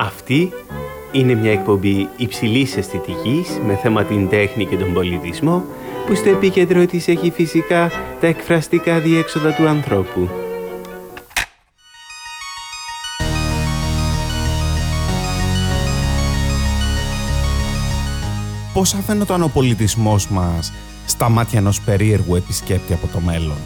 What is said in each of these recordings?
Αυτή είναι μια εκπομπή υψηλής αισθητικής με θέμα την τέχνη και τον πολιτισμό που στο επίκεντρο της έχει φυσικά τα εκφραστικά διέξοδα του ανθρώπου. Πώς αφαίνονταν ο πολιτισμός μας στα μάτια ενός περίεργου επισκέπτη από το μέλλον;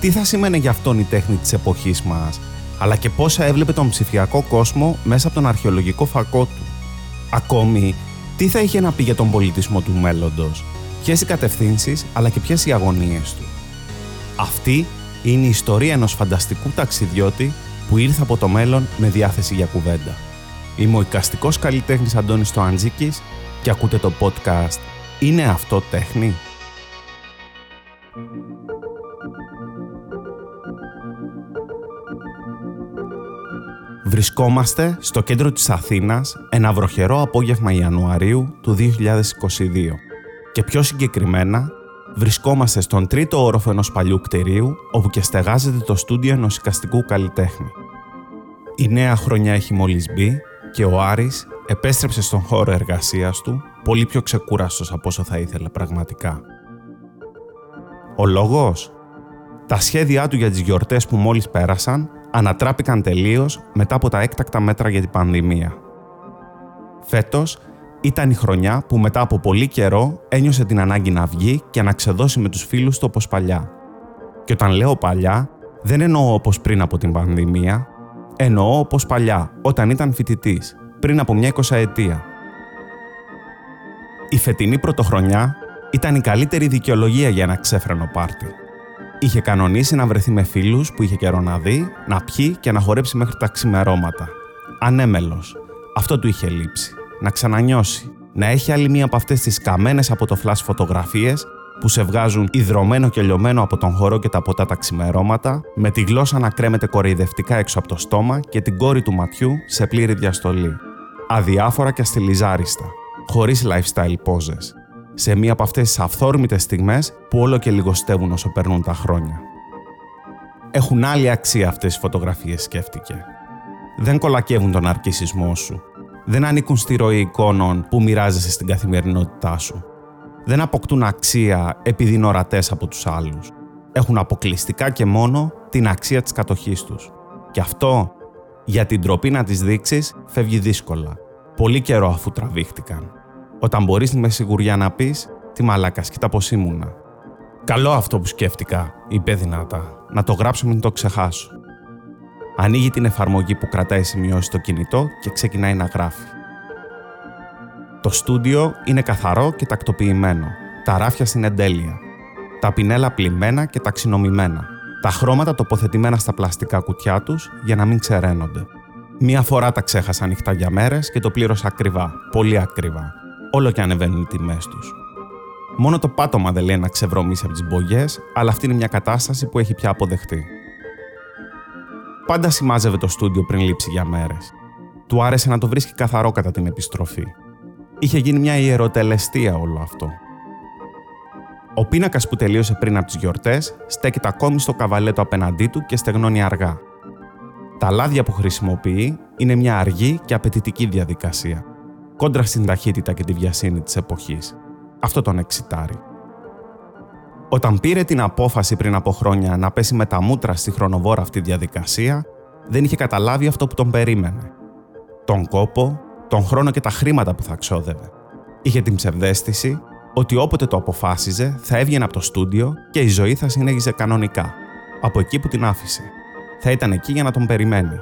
Τι θα σημαίνει για αυτόν η τέχνη της εποχής μας, αλλά και πώς έβλεπε τον ψηφιακό κόσμο μέσα από τον αρχαιολογικό φακό του. Ακόμη, τι θα είχε να πει για τον πολιτισμό του μέλλοντος, ποιες οι κατευθύνσεις, αλλά και ποιες οι αγωνίες του; Αυτή είναι η ιστορία ενός φανταστικού ταξιδιώτη που ήρθε από το μέλλον με διάθεση για κουβέντα. Είμαι ο οικαστικός καλλιτέχνης Αντώνης Τοαντζίκης και ακούτε το podcast «Είναι αυτό τέχνη» Βρισκόμαστε στο κέντρο της Αθήνας ένα βροχερό απόγευμα Ιανουαρίου του 2022 και πιο συγκεκριμένα βρισκόμαστε στον τρίτο όροφο ενός παλιού κτηρίου όπου και στεγάζεται το στούντιο ενός οικαστικού καλλιτέχνη. Η νέα χρονιά έχει μόλις μπει και ο Άρης επέστρεψε στον χώρο εργασίας του πολύ πιο ξεκούραστος από όσο θα ήθελε πραγματικά. Ο λόγος; Τα σχέδιά του για τις γιορτές που μόλις πέρασαν ανατράπηκαν τελείως μετά από τα έκτακτα μέτρα για την πανδημία. Φέτος ήταν η χρονιά που μετά από πολύ καιρό ένιωσε την ανάγκη να βγει και να ξεδώσει με τους φίλους του όπως παλιά. Και όταν λέω παλιά, δεν εννοώ όπως πριν από την πανδημία, εννοώ όπως παλιά, όταν ήταν φοιτητής, πριν από μια εικοσαετία. Η φετινή πρωτοχρονιά ήταν η καλύτερη δικαιολογία για ένα ξέφρενο πάρτι. Είχε κανονίσει να βρεθεί με φίλους που είχε καιρό να δει, να πιει και να χορέψει μέχρι τα ξημερώματα. Ανέμελος. Αυτό του είχε λείψει. Να ξανανιώσει. Να έχει άλλη μία από αυτές τις καμένες από το φλάσ φωτογραφίες που σε βγάζουν υδρωμένο και λιωμένο από τον χώρο και τα ποτά τα ξημερώματα, με τη γλώσσα να κρέμεται κοροϊδευτικά έξω από το στόμα και την κόρη του ματιού σε πλήρη διαστολή. Αδιάφορα και αστιλιζάριστα, χωρίς lifestyle poses σε μία από αυτές τις αυθόρμητες στιγμές που όλο και λιγοστεύουν όσο περνούν τα χρόνια. Έχουν άλλη αξία αυτές οι φωτογραφίες, σκέφτηκε. Δεν κολακεύουν τον αρκισισμό σου. Δεν ανήκουν στη ροή εικόνων που μοιράζεσαι στην καθημερινότητά σου. Δεν αποκτούν αξία επειδή είναι ορατές από τους άλλους. Έχουν αποκλειστικά και μόνο την αξία της κατοχής τους. Και αυτό, για την τροπή να τις δείξεις, φεύγει δύσκολα. Πολύ καιρό αφού τραβήχτηκαν. Όταν μπορείς με σιγουριά να πεις «Τι μαλάκας, κοίτα πως ήμουνα». «Καλό αυτό που σκέφτηκα», είπε δυνατά. «Να το γράψω μην το ξεχάσω». Ανοίγει την εφαρμογή που κρατάει σημειώσει στο κινητό και ξεκινάει να γράφει. Το στούντιο είναι καθαρό και τακτοποιημένο. Τα ράφια στην εντέλεια. Τα πινέλα πλημμένα και ταξινομημένα. Τα χρώματα τοποθετημένα στα πλαστικά κουτιά τους για να μην ξεραίνονται. Μία φορά τα ξέχασα ανοιχτά για μέρες και το πλήρωσα ακριβά. Πολύ ακριβά όλο και ανεβαίνουν οι τιμές τους. Μόνο το πάτωμα δεν λέει να ξεβρωμίσει από τις μπογιές, αλλά αυτή είναι μια κατάσταση που έχει πια αποδεχτεί. Πάντα σημάζευε το στούντιο πριν λείψει για μέρες. Του άρεσε να το βρίσκει καθαρό κατά την επιστροφή. Είχε γίνει μια ιεροτελεστία όλο αυτό. Ο πίνακας που τελείωσε πριν από τις γιορτές στέκεται ακόμη στο καβαλέτο απέναντί του και στεγνώνει αργά. Τα λάδια που χρησιμοποιεί είναι μια αργή και απαιτητική διαδικασία κόντρα στην ταχύτητα και τη βιασύνη της εποχής. Αυτό τον εξητάρει. Όταν πήρε την απόφαση πριν από χρόνια να πέσει με τα μούτρα στη χρονοβόρα αυτή διαδικασία, δεν είχε καταλάβει αυτό που τον περίμενε. Τον κόπο, τον χρόνο και τα χρήματα που θα ξόδευε. Είχε την ψευδέστηση ότι όποτε το αποφάσιζε θα έβγαινε από το στούντιο και η ζωή θα συνέχιζε κανονικά, από εκεί που την άφησε. Θα ήταν εκεί για να τον περιμένει.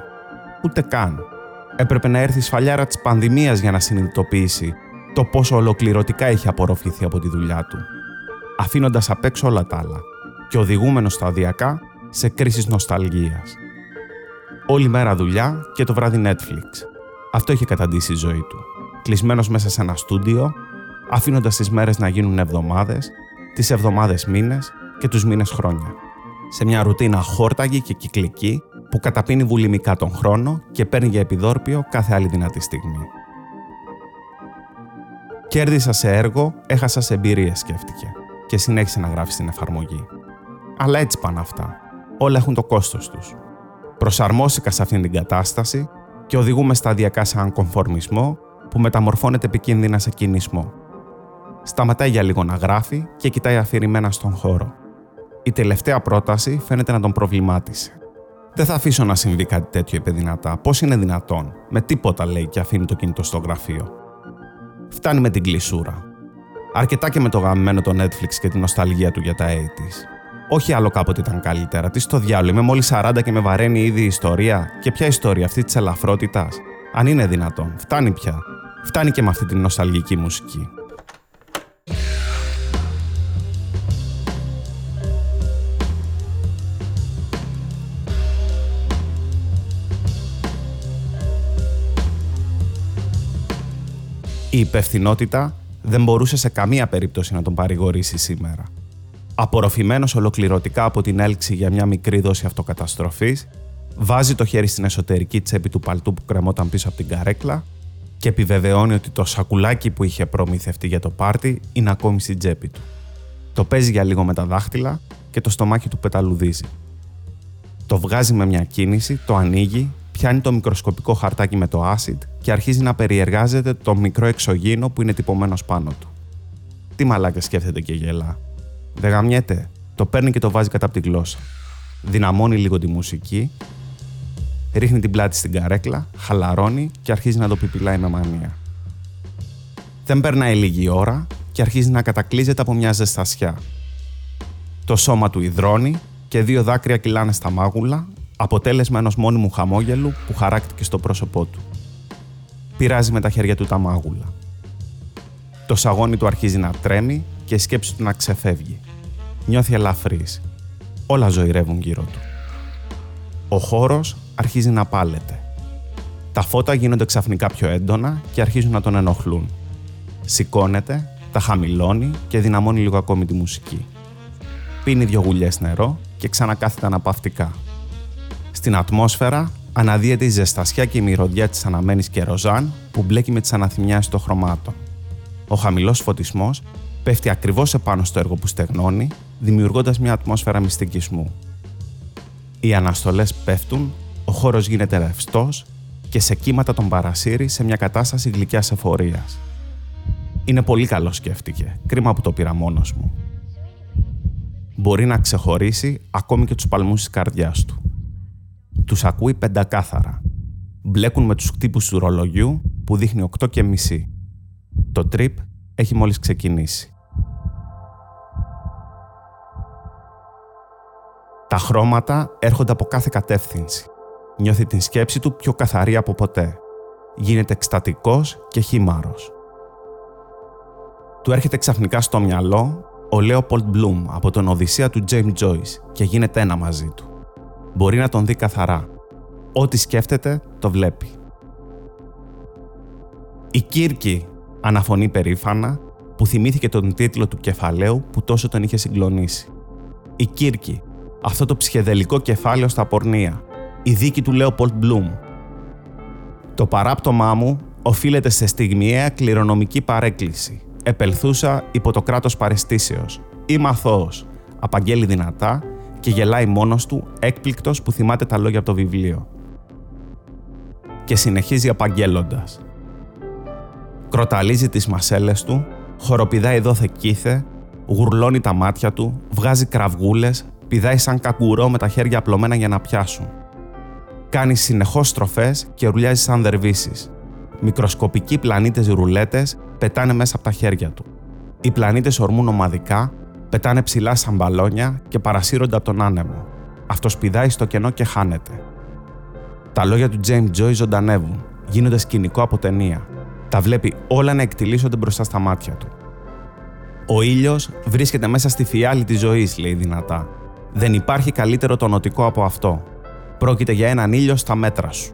Ούτε καν. Έπρεπε να έρθει η σφαλιάρα της πανδημίας για να συνειδητοποιήσει το πόσο ολοκληρωτικά είχε απορροφηθεί από τη δουλειά του, αφήνοντας απ' έξω όλα τα άλλα και οδηγούμενος σταδιακά σε κρίσεις νοσταλγίας. Όλη μέρα δουλειά και το βράδυ Netflix. Αυτό είχε καταντήσει η ζωή του. Κλεισμένος μέσα σε ένα στούντιο, αφήνοντας τις μέρες να γίνουν εβδομάδες, τις εβδομάδες μήνες και τους μήνες χρόνια. Σε μια ρουτίνα χόρταγη και κυκλική που καταπίνει βουλημικά τον χρόνο και παίρνει για επιδόρπιο κάθε άλλη δυνατή στιγμή. Κέρδισα σε έργο, έχασα σε εμπειρίες, σκέφτηκε, και συνέχισε να γράφει στην εφαρμογή. Αλλά έτσι πάνε αυτά. Όλα έχουν το κόστος τους. Προσαρμόστηκα σε αυτήν την κατάσταση και οδηγούμε σταδιακά σε έναν κομφορμισμό που μεταμορφώνεται επικίνδυνα σε κινησμό. Σταματάει για λίγο να γράφει και κοιτάει αφηρημένα στον χώρο. Η τελευταία πρόταση φαίνεται να τον προβλημάτισε. Δεν θα αφήσω να συμβεί κάτι τέτοιο, είπε δυνατά. Πώς είναι δυνατόν, με τίποτα λέει και αφήνει το κινητό στο γραφείο. Φτάνει με την κλεισούρα. Αρκετά και με το γαμμένο το Netflix και την νοσταλγία του για τα 80's. Όχι άλλο κάποτε ήταν καλύτερα. Τι στο διάλογο, είμαι μόλις 40 και με βαραίνει ήδη η ιστορία. Και ποια ιστορία αυτή της ελαφρότητας. Αν είναι δυνατόν, φτάνει πια. Φτάνει και με αυτή την νοσταλγική μουσική. Η υπευθυνότητα δεν μπορούσε σε καμία περίπτωση να τον παρηγορήσει σήμερα. Απορροφημένος ολοκληρωτικά από την έλξη για μια μικρή δόση αυτοκαταστροφής, βάζει το χέρι στην εσωτερική τσέπη του παλτού που κρεμόταν πίσω από την καρέκλα και επιβεβαιώνει ότι το σακουλάκι που είχε προμηθευτεί για το πάρτι είναι ακόμη στην τσέπη του. Το παίζει για λίγο με τα δάχτυλα και το στομάχι του πεταλουδίζει. Το βγάζει με μια κίνηση, το ανοίγει, πιάνει το μικροσκοπικό χαρτάκι με το acid και αρχίζει να περιεργάζεται το μικρό εξωγήινο που είναι τυπωμένος πάνω του. Τι μαλάκα σκέφτεται και γελά. Δεν γαμιέται. Το παίρνει και το βάζει κατά από τη γλώσσα. Δυναμώνει λίγο τη μουσική, ρίχνει την πλάτη στην καρέκλα, χαλαρώνει και αρχίζει να το πιπιλάει με μανία. Δεν περνάει λίγη ώρα και αρχίζει να κατακλείζεται από μια ζεστασιά. Το σώμα του υδρώνει και δύο δάκρυα κυλάνε στα μάγουλα, αποτέλεσμα ενός μόνιμου χαμόγελου που χαράκτηκε στο πρόσωπό του. Πειράζει με τα χέρια του τα μάγουλα. Το σαγόνι του αρχίζει να τρέμει και η σκέψη του να ξεφεύγει. Νιώθει ελαφρύς. Όλα ζωηρεύουν γύρω του. Ο χώρος αρχίζει να πάλεται. Τα φώτα γίνονται ξαφνικά πιο έντονα και αρχίζουν να τον ενοχλούν. Σηκώνεται, τα χαμηλώνει και δυναμώνει λίγο ακόμη τη μουσική. Πίνει δυο γουλιές νερό και ξανακάθεται αναπαυτικά. Στην ατμόσφαιρα αναδύεται η ζεστασιά και η μυρωδιά της αναμένης κεροζάν που μπλέκει με τις αναθυμιάσεις των χρωμάτων. Ο χαμηλός φωτισμός πέφτει ακριβώς επάνω στο έργο που στεγνώνει, δημιουργώντας μια ατμόσφαιρα μυστικισμού. Οι αναστολές πέφτουν, ο χώρος γίνεται ρευστός και σε κύματα τον παρασύρει σε μια κατάσταση γλυκιάς εφορίας. Είναι πολύ καλό σκέφτηκε, κρίμα που το πήρα μόνος μου. Μπορεί να ξεχωρίσει ακόμη και τους παλμούς της καρδιάς του. Τους ακούει πεντακάθαρα. Μπλέκουν με τους χτύπους του ρολογιού που δείχνει 8 και μισή. Το τρίπ έχει μόλις ξεκινήσει. Τα χρώματα έρχονται από κάθε κατεύθυνση. Νιώθει την σκέψη του πιο καθαρή από ποτέ. Γίνεται εκστατικός και χήμαρος. Του έρχεται ξαφνικά στο μυαλό ο Λέοπολτ Μπλουμ από τον Οδυσσέα του James Joyce και γίνεται ένα μαζί του. Μπορεί να τον δει καθαρά. Ό,τι σκέφτεται, το βλέπει. Η Κύρκη αναφωνεί περήφανα που θυμήθηκε τον τίτλο του κεφαλαίου που τόσο τον είχε συγκλονίσει. Η Κύρκη, αυτό το ψυχεδελικό κεφάλαιο στα πορνεία, η δίκη του Λέοπολτ Μπλουμ. Το παράπτωμά μου οφείλεται σε στιγμιαία κληρονομική παρέκκληση. Επελθούσα υπό το κράτος παρεστήσεως. Είμαι αθώος. Απαγγέλει δυνατά και γελάει μόνος του, έκπληκτος που θυμάται τα λόγια από το βιβλίο. Και συνεχίζει απαγγέλλοντας. Κροταλίζει τις μασέλες του, χοροπηδάει δόθε κήθε, γουρλώνει τα μάτια του, βγάζει κραυγούλες, πηδάει σαν κακουρό με τα χέρια απλωμένα για να πιάσουν. Κάνει συνεχώς στροφές και ρουλιάζει σαν δερβίσεις. Μικροσκοπικοί πλανήτες ρουλέτες πετάνε μέσα από τα χέρια του. Οι πλανήτες ορμούν ομαδικά, πετάνε ψηλά σαν μπαλόνια και παρασύρονται από τον άνεμο. Αυτός πηδάει στο κενό και χάνεται. Τα λόγια του James Joy ζωντανεύουν, γίνονται σκηνικό από ταινία. Τα βλέπει όλα να εκτιλήσονται μπροστά στα μάτια του. Ο ήλιος βρίσκεται μέσα στη φιάλη της ζωής, λέει δυνατά. Δεν υπάρχει καλύτερο τονωτικό από αυτό. Πρόκειται για έναν ήλιο στα μέτρα σου.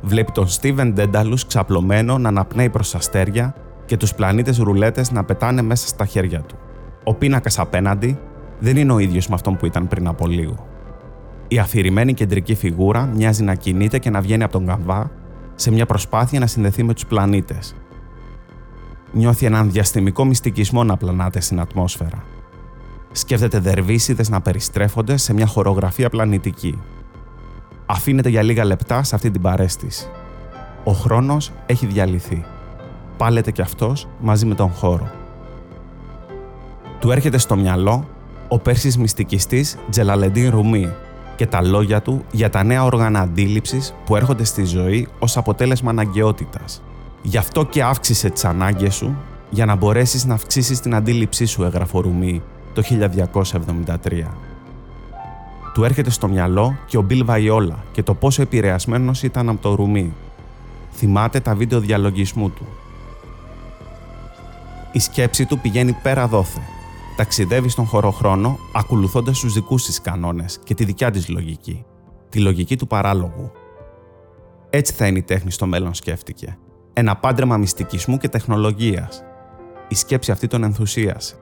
Βλέπει τον Στίβεν Ντένταλου ξαπλωμένο να αναπνέει προς αστέρια και τους πλανήτες ρουλέτες να πετάνε μέσα στα χέρια του. Ο πίνακας απέναντι δεν είναι ο ίδιος με αυτόν που ήταν πριν από λίγο. Η αφηρημένη κεντρική φιγούρα μοιάζει να κινείται και να βγαίνει από τον καμβά σε μια προσπάθεια να συνδεθεί με τους πλανήτες. Νιώθει έναν διαστημικό μυστικισμό να πλανάται στην ατμόσφαιρα. Σκέφτεται δερβίσιδες να περιστρέφονται σε μια χορογραφία πλανητική. αφήνεται για λίγα λεπτά σε αυτή την παρέστηση. Ο χρόνος έχει διαλυθεί. Πάλεται κι αυτός μαζί με τον χώρο. Του έρχεται στο μυαλό ο Πέρσης μυστικιστής Τζελαλεντίν Ρουμί και τα λόγια του για τα νέα όργανα αντίληψης που έρχονται στη ζωή ως αποτέλεσμα αναγκαιότητας. Γι' αυτό και αύξησε τις ανάγκες σου για να μπορέσεις να αυξήσεις την αντίληψή σου, έγραφε ο Ρουμί το 1273. Του έρχεται στο μυαλό και ο Μπιλ Βαϊόλα και το πόσο επηρεασμένος ήταν από το Ρουμί. Θυμάται τα βίντεο διαλογισμού του. Η σκέψη του πηγαίνει πέρα δόθε ταξιδεύει στον χωροχρόνο ακολουθώντας τους δικούς της κανόνες και τη δικιά της λογική, τη λογική του παράλογου. Έτσι θα είναι η τέχνη στο μέλλον, σκέφτηκε. Ένα πάντρεμα μυστικισμού και τεχνολογίας. Η σκέψη αυτή τον ενθουσίασε.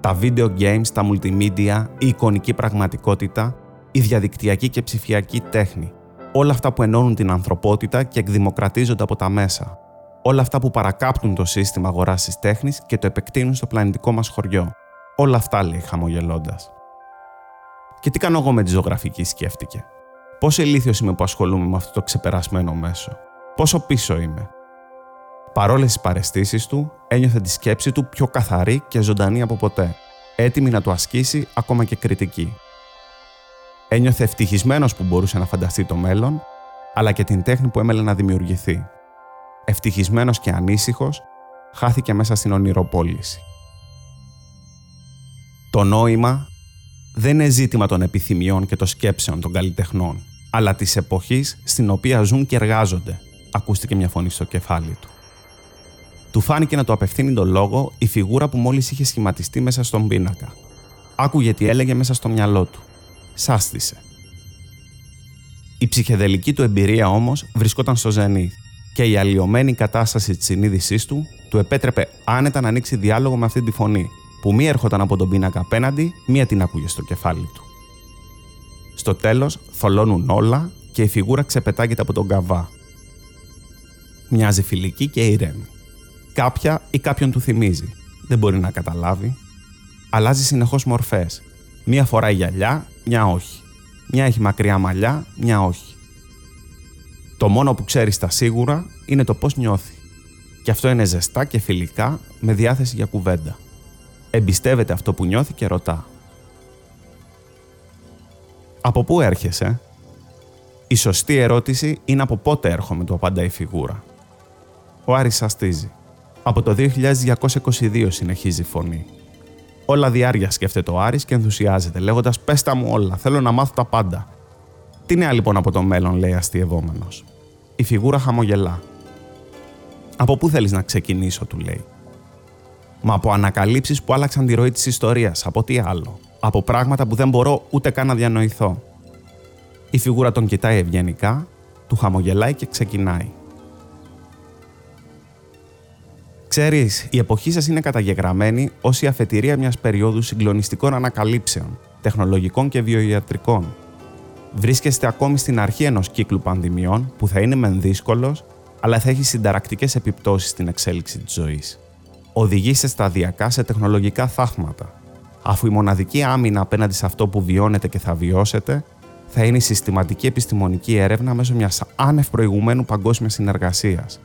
Τα video games, τα multimedia, η εικονική πραγματικότητα, η διαδικτυακή και ψηφιακή τέχνη. Όλα αυτά που ενώνουν την ανθρωπότητα και εκδημοκρατίζονται από τα μέσα όλα αυτά που παρακάπτουν το σύστημα αγοράς της τέχνης και το επεκτείνουν στο πλανητικό μας χωριό. Όλα αυτά λέει χαμογελώντας. Και τι κάνω εγώ με τη ζωγραφική, σκέφτηκε. Πόσο ηλίθιος είμαι που ασχολούμαι με αυτό το ξεπερασμένο μέσο. Πόσο πίσω είμαι. Παρόλες τις παρεστήσεις του, ένιωθε τη σκέψη του πιο καθαρή και ζωντανή από ποτέ, έτοιμη να του ασκήσει ακόμα και κριτική. Ένιωθε ευτυχισμένος που μπορούσε να φανταστεί το μέλλον, αλλά και την τέχνη που έμελε να δημιουργηθεί ευτυχισμένος και ανήσυχος, χάθηκε μέσα στην ονειροπόληση. Το νόημα δεν είναι ζήτημα των επιθυμιών και των σκέψεων των καλλιτεχνών, αλλά της εποχής στην οποία ζουν και εργάζονται, ακούστηκε μια φωνή στο κεφάλι του. Του φάνηκε να το απευθύνει τον λόγο η φιγούρα που μόλις είχε σχηματιστεί μέσα στον πίνακα. Άκουγε τι έλεγε μέσα στο μυαλό του. Σάστησε. Η ψυχεδελική του εμπειρία όμως βρισκόταν στο ζενήθ και η αλλοιωμένη κατάσταση της συνείδησής του του επέτρεπε άνετα να ανοίξει διάλογο με αυτή τη φωνή, που μία έρχονταν από τον πίνακα απέναντι, μία την άκουγε στο κεφάλι του. Στο τέλος, θολώνουν όλα και η φιγούρα ξεπετάγεται από τον καβά. Μοιάζει φιλική και ήρεμη. Κάποια ή κάποιον του θυμίζει. Δεν μπορεί να καταλάβει. Αλλάζει συνεχώς μορφές. Μία φοράει γυαλιά, μια όχι. Μια έχει μακριά μαλλιά, μια όχι. Το μόνο που ξέρεις στα σίγουρα είναι το πώς νιώθει. Και αυτό είναι ζεστά και φιλικά με διάθεση για κουβέντα. Εμπιστεύεται αυτό που νιώθει και ρωτά. Από πού έρχεσαι; Η σωστή ερώτηση είναι από πότε έρχομαι, του απαντά η φιγούρα. Ο Άρης σαστίζει. Από το 2222 συνεχίζει η φωνή. Όλα διάρκεια σκέφτεται ο Άρης και ενθουσιάζεται, λέγοντας «Πες τα μου όλα, θέλω να μάθω τα πάντα». Τι νέα λοιπόν από το μέλλον, λέει αστειευόμενος. Η φιγούρα χαμογελά. Από πού θέλεις να ξεκινήσω, του λέει. Μα από ανακαλύψεις που άλλαξαν τη ροή της ιστορίας, από τι άλλο. Από πράγματα που δεν μπορώ ούτε καν να διανοηθώ. Η φιγούρα τον κοιτάει ευγενικά, του χαμογελάει και ξεκινάει. Ξέρεις, η εποχή σας είναι καταγεγραμμένη ως η αφετηρία μιας περίοδου συγκλονιστικών ανακαλύψεων, τεχνολογικών και βιοιατρικών, βρίσκεστε ακόμη στην αρχή ενός κύκλου πανδημιών που θα είναι μεν δύσκολος, αλλά θα έχει συνταρακτικές επιπτώσεις στην εξέλιξη της ζωής. Οδηγήστε σταδιακά σε τεχνολογικά θαύματα, αφού η μοναδική άμυνα απέναντι σε αυτό που βιώνετε και θα βιώσετε θα είναι η συστηματική επιστημονική έρευνα μέσω μιας άνευ προηγουμένου παγκόσμιας συνεργασίας.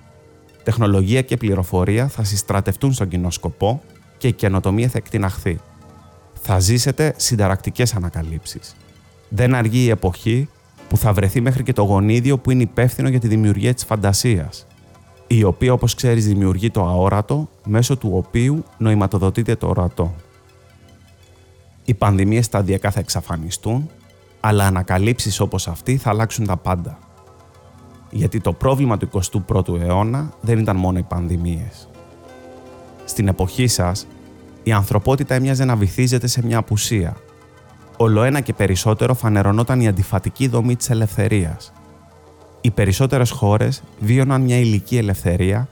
Τεχνολογία και πληροφορία θα συστρατευτούν στον κοινό σκοπό και η καινοτομία θα εκτιναχθεί. Θα ζήσετε συνταρακτικές ανακαλύψεις δεν αργεί η εποχή που θα βρεθεί μέχρι και το γονίδιο που είναι υπεύθυνο για τη δημιουργία της φαντασίας, η οποία όπως ξέρεις δημιουργεί το αόρατο, μέσω του οποίου νοηματοδοτείται το ορατό. Οι πανδημίες σταδιακά θα εξαφανιστούν, αλλά ανακαλύψεις όπως αυτή θα αλλάξουν τα πάντα. Γιατί το πρόβλημα του 21ου αιώνα δεν ήταν μόνο οι πανδημίες. Στην εποχή σας, η ανθρωπότητα έμοιαζε να βυθίζεται σε μια απουσία, ολοένα και περισσότερο φανερωνόταν η αντιφατική δομή της ελευθερίας. Οι περισσότερες χώρες βίωναν μια ηλική ελευθερία,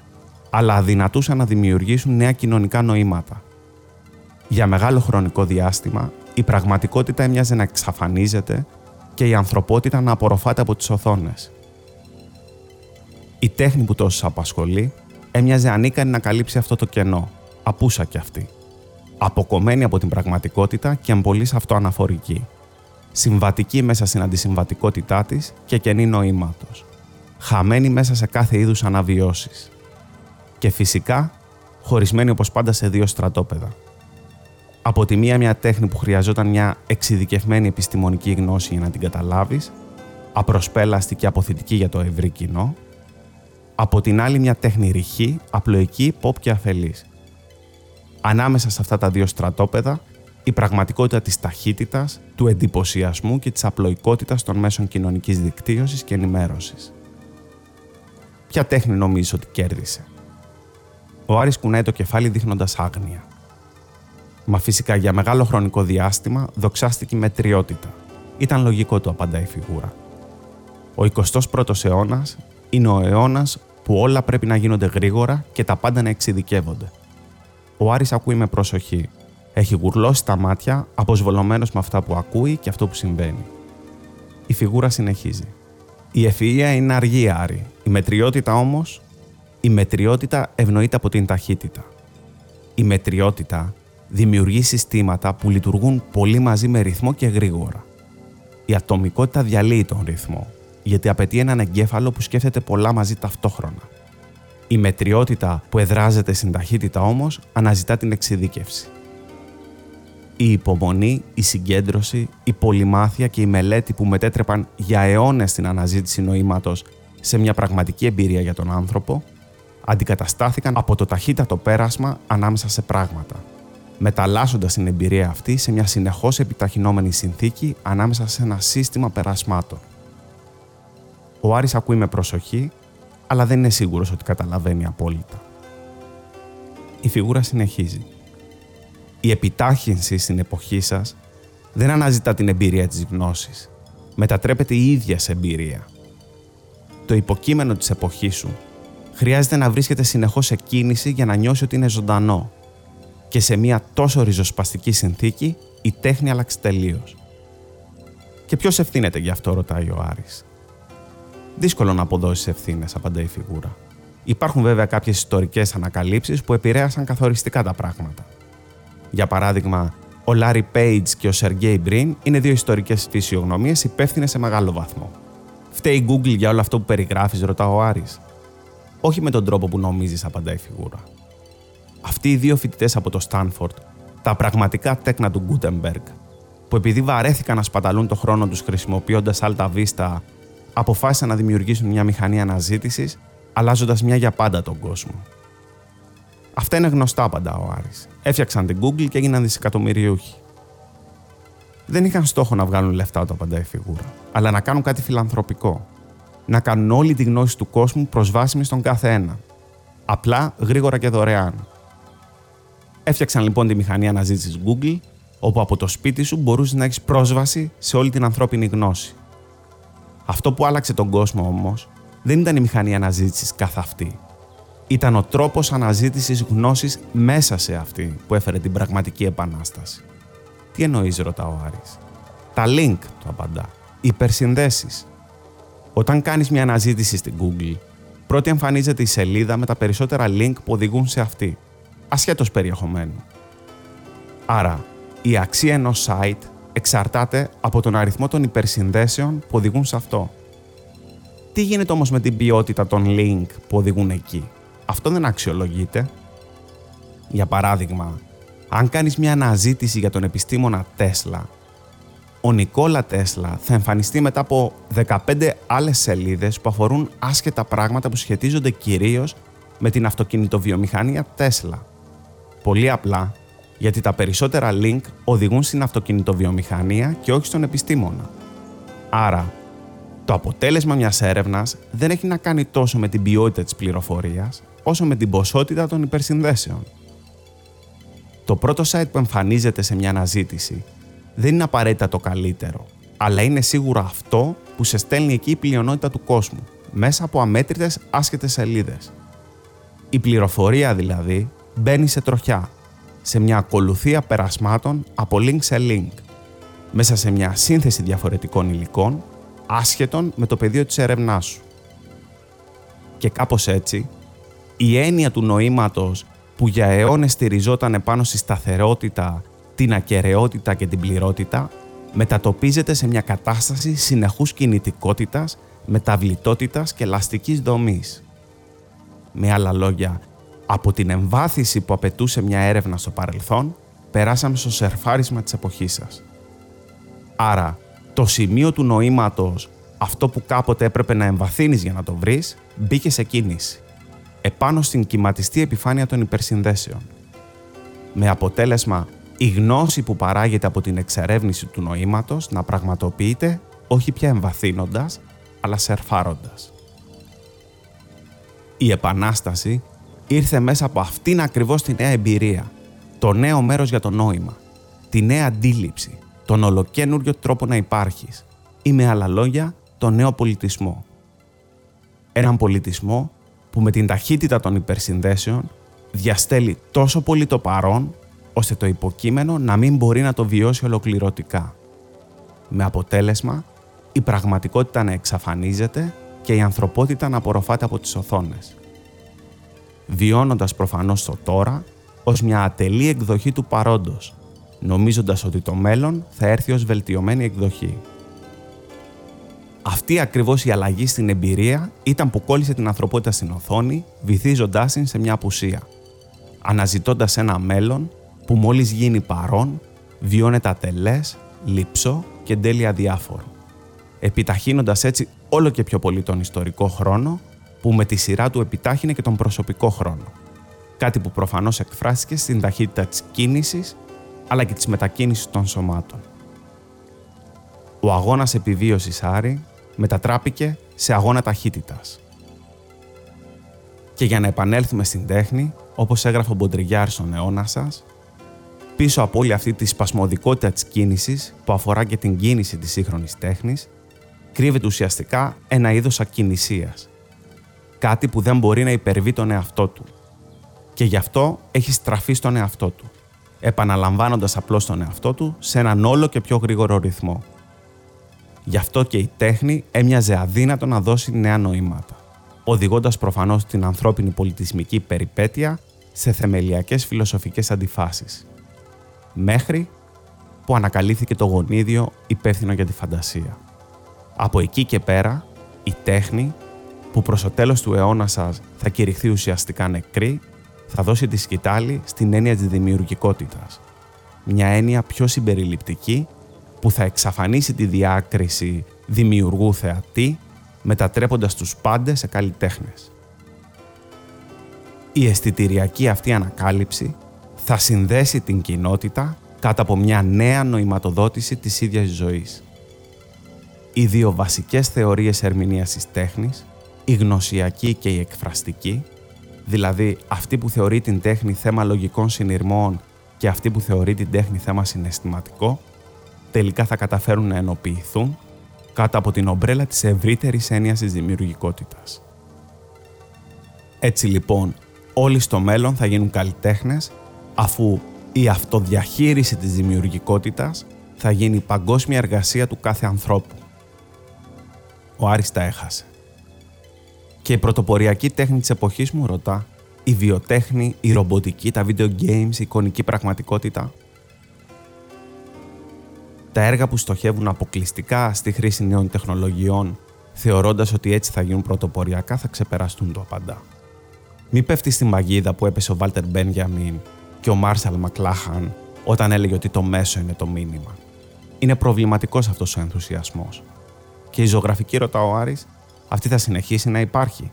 αλλά αδυνατούσαν να δημιουργήσουν νέα κοινωνικά νοήματα. Για μεγάλο χρονικό διάστημα, η πραγματικότητα έμοιαζε να εξαφανίζεται και η ανθρωπότητα να απορροφάται από τις οθόνες. Η τέχνη που τόσο απασχολεί έμοιαζε ανίκανη να καλύψει αυτό το κενό, απούσα κι αυτή αποκομμένη από την πραγματικότητα και εμπολής αυτοαναφορική. Συμβατική μέσα στην αντισυμβατικότητά της και κενή νοήματος, χαμένη μέσα σε κάθε είδους αναβιώσεις και φυσικά χωρισμένη όπως πάντα σε δύο στρατόπεδα. Από τη μία μια τέχνη που χρειαζόταν μια εξειδικευμένη επιστημονική γνώση για να την καταλάβεις, απροσπέλαστη και αποθητική για το ευρύ κοινό, από την άλλη μια τέχνη ρηχή, απλοϊκή, pop και αφελής. Ανάμεσα σε αυτά τα δύο στρατόπεδα, η πραγματικότητα της ταχύτητας, του εντυπωσιασμού και της απλοϊκότητας των μέσων κοινωνικής δικτύωσης και ενημέρωσης. Ποια τέχνη νομίζεις ότι κέρδισε; Ο Άρης κουνάει το κεφάλι δείχνοντας άγνοια. Μα φυσικά για μεγάλο χρονικό διάστημα δοξάστηκε με τριότητα. Ήταν λογικό του απαντάει η φιγούρα. Ο 21ος αιώνας είναι ο αιώνας που όλα πρέπει να γίνονται γρήγορα και τα πάντα να εξειδικεύονται. Ο Άρης ακούει με προσοχή. Έχει γουρλώσει τα μάτια, αποσβολωμένος με αυτά που ακούει και αυτό που συμβαίνει. Η φιγούρα συνεχίζει. Η ευφυΐα είναι αργή, Άρη. Η μετριότητα όμως, η μετριότητα ευνοείται από την ταχύτητα. Η μετριότητα δημιουργεί συστήματα που λειτουργούν πολύ μαζί με ρυθμό και γρήγορα. Η ατομικότητα διαλύει τον ρυθμό γιατί απαιτεί έναν εγκέφαλο που σκέφτεται πολλά μαζί ταυτόχρονα. Η μετριότητα που εδράζεται στην ταχύτητα όμως αναζητά την εξειδίκευση. Η υπομονή, η συγκέντρωση, η πολυμάθεια και η μελέτη που μετέτρεπαν για αιώνες την αναζήτηση νοήματος σε μια πραγματική εμπειρία για τον άνθρωπο, αντικαταστάθηκαν από το ταχύτατο πέρασμα ανάμεσα σε πράγματα, μεταλλάσσοντας την εμπειρία αυτή σε μια συνεχώς επιταχυνόμενη συνθήκη ανάμεσα σε ένα σύστημα περασμάτων. Ο Άρης ακούει με προσοχή, αλλά δεν είναι σίγουρος ότι καταλαβαίνει απόλυτα. Η φιγούρα συνεχίζει. Η επιτάχυνση στην εποχή σας δεν αναζητά την εμπειρία της γνώσης. Μετατρέπεται η ίδια σε εμπειρία. Το υποκείμενο της εποχής σου χρειάζεται να βρίσκεται συνεχώς σε κίνηση για να νιώσει ότι είναι ζωντανό. Και σε μια τόσο ριζοσπαστική συνθήκη η τέχνη άλλαξε τελείως. Και ποιος ευθύνεται γι' αυτό, ρωτάει ο Άρης. Δύσκολο να αποδώσεις ευθύνες, απαντάει η φιγούρα. Υπάρχουν βέβαια κάποιες ιστορικές ανακαλύψεις που επηρέασαν καθοριστικά τα πράγματα. Για παράδειγμα, ο Λάρι Πέιτ και ο Σεργέι Μπριν είναι δύο ιστορικές φυσιογνωμίες υπεύθυνες σε μεγάλο βαθμό. Φταίει η Google για όλο αυτό που περιγράφεις, ρωτά ο Άρης. Όχι με τον τρόπο που νομίζεις, απαντάει η φιγούρα. Αυτοί οι δύο φοιτητές από το Στάνφορντ, τα πραγματικά τέκνα του Γκούτεμπεργκ, που επειδή βαρέθηκαν να σπαταλούν το χρόνο τους χρησιμοποιώντας Alta Vista αποφάσισαν να δημιουργήσουν μια μηχανή αναζήτησης, αλλάζοντας μια για πάντα τον κόσμο. Αυτά είναι γνωστά, απαντά ο Άρης. Έφτιαξαν την Google και έγιναν δισεκατομμυριούχοι. Δεν είχαν στόχο να βγάλουν λεφτά, το απαντάει η φιγούρα, αλλά να κάνουν κάτι φιλανθρωπικό. Να κάνουν όλη τη γνώση του κόσμου προσβάσιμη στον κάθε ένα. Απλά, γρήγορα και δωρεάν. Έφτιαξαν λοιπόν τη μηχανή αναζήτησης Google, όπου από το σπίτι σου μπορούσες να έχεις πρόσβαση σε όλη την ανθρώπινη γνώση. Αυτό που άλλαξε τον κόσμο όμως δεν ήταν η μηχανή αναζήτησης καθ' αυτή. Ήταν ο τρόπος αναζήτησης γνώσης μέσα σε αυτή που έφερε την πραγματική επανάσταση. Τι εννοείς, ρωτά ο Άρης. Τα link, του απαντά. Υπερσυνδέσεις. Όταν κάνεις μια αναζήτηση στην Google, πρώτη εμφανίζεται η σελίδα με τα περισσότερα link που οδηγούν σε αυτή, ασχέτως περιεχομένου. Άρα, η αξία ενός site εξαρτάται από τον αριθμό των υπερσυνδέσεων που οδηγούν σε αυτό. Τι γίνεται όμως με την ποιότητα των link που οδηγούν εκεί; Αυτό δεν αξιολογείται. Για παράδειγμα, αν κάνεις μια αναζήτηση για τον επιστήμονα Τέσλα, ο Νικόλα Τέσλα θα εμφανιστεί μετά από 15 άλλες σελίδες που αφορούν άσχετα πράγματα που σχετίζονται κυρίως με την αυτοκινητοβιομηχανία Τέσλα. Πολύ απλά, γιατί τα περισσότερα link οδηγούν στην αυτοκινητοβιομηχανία και όχι στον επιστήμονα. Άρα, το αποτέλεσμα μιας έρευνας δεν έχει να κάνει τόσο με την ποιότητα της πληροφορίας, όσο με την ποσότητα των υπερσυνδέσεων. Το πρώτο site που εμφανίζεται σε μια αναζήτηση δεν είναι απαραίτητα το καλύτερο, αλλά είναι σίγουρα αυτό που σε στέλνει εκεί η πλειονότητα του κόσμου, μέσα από αμέτρητες άσχετες σελίδες. Η πληροφορία δηλαδή μπαίνει σε τροχιά σε μια ακολουθία περασμάτων από link σε link, μέσα σε μια σύνθεση διαφορετικών υλικών, άσχετων με το πεδίο της έρευνάς σου. Και κάπως έτσι, η έννοια του νοήματος που για αιώνες στηριζόταν επάνω στη σταθερότητα, την ακαιρεότητα και την πληρότητα, μετατοπίζεται σε μια κατάσταση συνεχούς κινητικότητας, μεταβλητότητας και ελαστικής δομής. Με άλλα λόγια, από την εμβάθυνση που απαιτούσε μια έρευνα στο παρελθόν, περάσαμε στο σερφάρισμα της εποχής σας. Άρα, το σημείο του νοήματος, αυτό που κάποτε έπρεπε να εμβαθύνεις για να το βρεις, μπήκε σε κίνηση. Επάνω στην κυματιστή επιφάνεια των υπερσυνδέσεων. Με αποτέλεσμα, η γνώση που παράγεται από την εξερεύνηση του νοήματος να πραγματοποιείται όχι πια εμβαθύνοντας, αλλά σερφάροντας. Η Επανάσταση ήρθε μέσα από αυτήν ακριβώς τη νέα εμπειρία, το νέο μέρος για το νόημα, τη νέα αντίληψη, τον ολοκένουργιο τρόπο να υπάρχεις ή με άλλα λόγια, τον νέο πολιτισμό. Έναν πολιτισμό που με την ταχύτητα των υπερσυνδέσεων διαστέλει τόσο πολύ το παρόν, ώστε το υποκείμενο να μην μπορεί να το βιώσει ολοκληρωτικά. Με αποτέλεσμα, η πραγματικότητα να εξαφανίζεται και η ανθρωπότητα να απορροφάται από τις οθόνες. Βιώνοντας προφανώς το τώρα ως μια ατελή εκδοχή του παρόντος, νομίζοντας ότι το μέλλον θα έρθει ως βελτιωμένη εκδοχή. Αυτή ακριβώς η αλλαγή στην εμπειρία ήταν που κόλλησε την ανθρωπότητα στην οθόνη, βυθίζοντάς την σε μια απουσία. Αναζητώντας ένα μέλλον που μόλις γίνει παρόν, βιώνεται ατελές, λυψό και τέλεια διάφορο. Επιταχύνοντας έτσι όλο και πιο πολύ τον ιστορικό χρόνο, που με τη σειρά του επιτάχυνε και τον προσωπικό χρόνο. Κάτι που προφανώς εκφράστηκε στην ταχύτητα της κίνησης, αλλά και της μετακίνησης των σωμάτων. Ο αγώνας επιβίωσης Άρη μετατράπηκε σε αγώνα ταχύτητας. Και για να επανέλθουμε στην τέχνη, όπως έγραφε ο Μποντριγιάρ στον αιώνα σας, πίσω από όλη αυτή τη σπασμωδικότητα της κίνησης που αφορά και την κίνηση της σύγχρονης τέχνης, κρύβεται ουσιαστικά ένα είδος ακινησίας. Κάτι που δεν μπορεί να υπερβεί τον εαυτό του. Και γι' αυτό έχει στραφεί στον εαυτό του, επαναλαμβάνοντας απλώς τον εαυτό του σε έναν όλο και πιο γρήγορο ρυθμό. Γι' αυτό και η τέχνη έμοιαζε αδύνατο να δώσει νέα νοήματα, οδηγώντας προφανώς την ανθρώπινη πολιτισμική περιπέτεια σε θεμελιακές φιλοσοφικές αντιφάσεις. Μέχρι που ανακαλύφθηκε το γονίδιο υπεύθυνο για τη φαντασία. Από εκεί και πέρα, η τέχνη, που προς το τέλος του αιώνα σας θα κηρυχθεί ουσιαστικά νεκρή, θα δώσει τη σκητάλη στην έννοια της δημιουργικότητας. Μια έννοια πιο συμπεριληπτική που θα εξαφανίσει τη διάκριση δημιουργού θεατή, μετατρέποντας τους πάντες σε καλλιτέχνες. Η αισθητηριακή αυτή ανακάλυψη θα συνδέσει την κοινότητα κάτω από μια νέα νοηματοδότηση της ίδιας ζωής. Οι δύο βασικές θεωρίες ερμηνείας της τέχνης, η γνωσιακή και η εκφραστική, δηλαδή αυτή που θεωρεί την τέχνη θέμα λογικών συνειρμών και αυτή που θεωρεί την τέχνη θέμα συναισθηματικό, τελικά θα καταφέρουν να ενοποιηθούν κάτω από την ομπρέλα της ευρύτερης έννοιας της δημιουργικότητας. Έτσι λοιπόν, όλοι στο μέλλον θα γίνουν καλλιτέχνες αφού η αυτοδιαχείριση της δημιουργικότητας θα γίνει η παγκόσμια εργασία του κάθε ανθρώπου. Ο Άρης τα έχασε. Και η πρωτοποριακή τέχνη της εποχής μου ρωτά, η βιοτέχνη, η ρομποτική, τα video games, η εικονική πραγματικότητα. Τα έργα που στοχεύουν αποκλειστικά στη χρήση νέων τεχνολογιών, θεωρώντας ότι έτσι θα γίνουν πρωτοποριακά, θα ξεπεραστούν το απαντά. Μη πέφτει στην παγίδα που έπεσε ο Βάλτερ Μπένιαμιν και ο Μάρσαλ Μακλάχαν όταν έλεγε ότι το μέσο είναι το μήνυμα. Είναι προβληματικός αυτός ο ενθουσιασμός. Και η ζωγραφική, ρωτά ο Άρης, αυτή θα συνεχίσει να υπάρχει;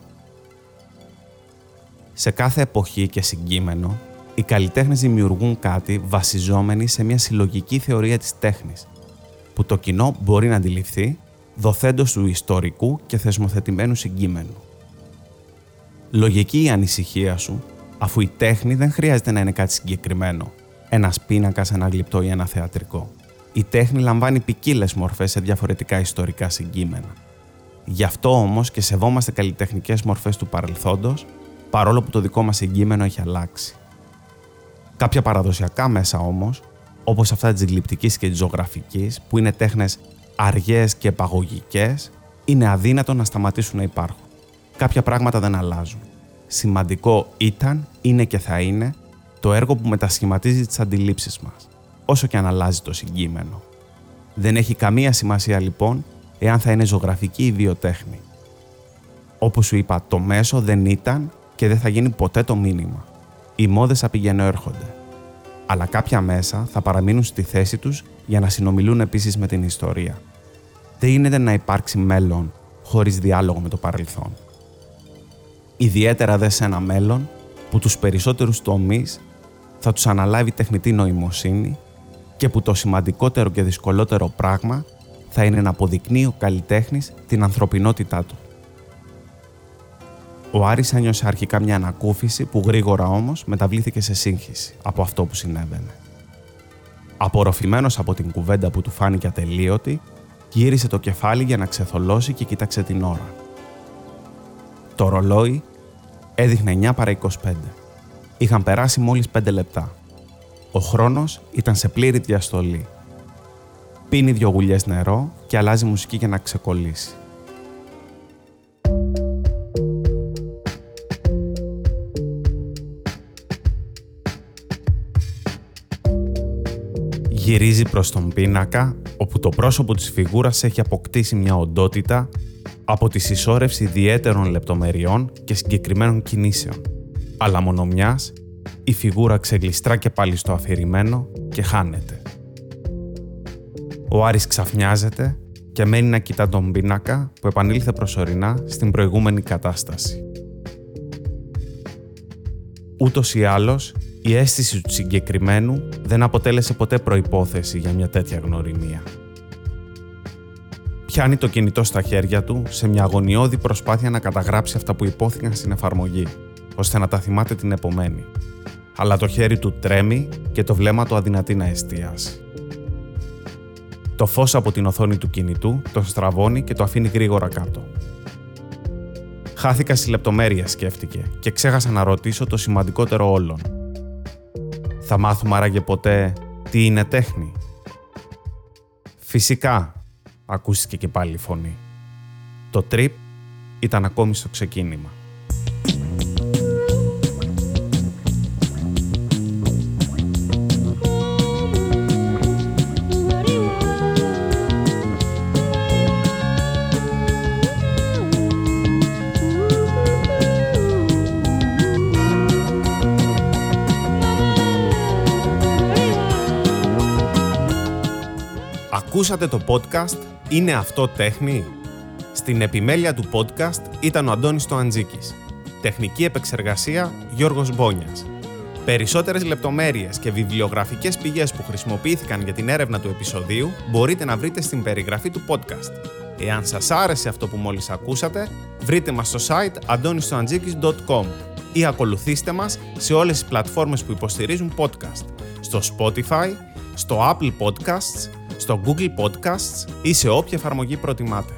Σε κάθε εποχή και συγκείμενο, οι καλλιτέχνες δημιουργούν κάτι βασιζόμενοι σε μια συλλογική θεωρία της τέχνης, που το κοινό μπορεί να αντιληφθεί δοθέντω του ιστορικού και θεσμοθετημένου συγκείμενου. Λογική η ανησυχία σου αφού η τέχνη δεν χρειάζεται να είναι κάτι συγκεκριμένο. Ένας πίνακας, ένα γλυπτό ή ένα θεατρικό. Η τέχνη λαμβάνει ποικίλες μορφές σε διαφορετικά ιστορικά συγκείμενα. Γι' αυτό όμως και σεβόμαστε καλλιτεχνικές μορφές του παρελθόντος, παρόλο που το δικό μας συγκείμενο έχει αλλάξει. Κάποια παραδοσιακά μέσα όμως, όπως αυτά της γλυπτικής και της ζωγραφικής, που είναι τέχνες αργές και επαγωγικέ, είναι αδύνατο να σταματήσουν να υπάρχουν. Κάποια πράγματα δεν αλλάζουν σημαντικό ήταν, είναι και θα είναι το έργο που μετασχηματίζει τις αντιλήψεις μας, όσο και αν αλλάζει το συγκείμενο. Δεν έχει καμία σημασία λοιπόν εάν θα είναι ζωγραφική ή βιοτέχνη. Όπως σου είπα, το μέσο δεν ήταν και δεν θα γίνει ποτέ το μήνυμα. Οι μόδες θα πηγαίνουν έρχονται. Αλλά κάποια μέσα θα παραμείνουν στη θέση τους για να συνομιλούν επίσης με την ιστορία. Δεν γίνεται να υπάρξει μέλλον χωρίς διάλογο με το παρελθόν. Ιδιαίτερα δε σε ένα μέλλον που τους περισσότερους τομείς θα τους αναλάβει τεχνητή νοημοσύνη και που το σημαντικότερο και δυσκολότερο πράγμα θα είναι να αποδεικνύει ο καλλιτέχνης την ανθρωπινότητά του. Ο Άρης ένιωσε αρχικά μια ανακούφιση που γρήγορα όμως μεταβλήθηκε σε σύγχυση από αυτό που συνέβαινε. Απορροφημένος από την κουβέντα που του φάνηκε ατελείωτη, γύρισε το κεφάλι για να ξεθολώσει και κοίταξε την ώρα. Το ρολόι έδειχνε 9 παρα 25. Είχαν περάσει μόλις 5 λεπτά. Ο χρόνος ήταν σε πλήρη διαστολή. Πίνει δυο γουλιές νερό και αλλάζει μουσική για να ξεκολλήσει. Γυρίζει προς τον πίνακα, όπου το πρόσωπο της φιγούρας έχει αποκτήσει μια οντότητα από τη συσσόρευση ιδιαίτερων λεπτομεριών και συγκεκριμένων κινήσεων. Αλλά μόνο μιας, η φιγούρα ξεγλιστρά και πάλι στο αφηρημένο και χάνεται. Ο Άρης ξαφνιάζεται και μένει να κοιτά τον πίνακα που επανήλθε προσωρινά στην προηγούμενη κατάσταση. Ούτως ή άλλως, η αίσθηση του συγκεκριμένου δεν αποτέλεσε ποτέ προϋπόθεση για μια τέτοια γνωριμία. Πιάνει το κινητό στα χέρια του σε μια αγωνιώδη προσπάθεια να καταγράψει αυτά που υπόθηκαν στην εφαρμογή, ώστε να τα θυμάται την επομένη. Αλλά το χέρι του τρέμει και το βλέμμα του αδυνατεί να εστιάσει. Το φως από την οθόνη του κινητού το στραβώνει και το αφήνει γρήγορα κάτω. Χάθηκα στη λεπτομέρεια, σκέφτηκε, και ξέχασα να ρωτήσω το σημαντικότερο όλων. Θα μάθουμε άραγε ποτέ τι είναι τέχνη. Φυσικά, ακούστηκε και πάλι η φωνή. Το τρίπ ήταν ακόμη στο ξεκίνημα. Ακούσατε το podcast «Είναι αυτό τέχνη» Στην επιμέλεια του podcast ήταν ο Αντώνης Τοαντζίκης. Τεχνική επεξεργασία Γιώργος Μπόνιας. Περισσότερες λεπτομέρειες και βιβλιογραφικές πηγές που χρησιμοποιήθηκαν για την έρευνα του επεισοδίου μπορείτε να βρείτε στην περιγραφή του podcast. Εάν σας άρεσε αυτό που μόλις ακούσατε, βρείτε μας στο site antonistoantζίκης.com ή ακολουθήστε μας σε όλες τις πλατφόρμες που υποστηρίζουν podcast, στο Spotify, στο Apple Podcasts, στο Google Podcasts ή σε όποια εφαρμογή προτιμάτε.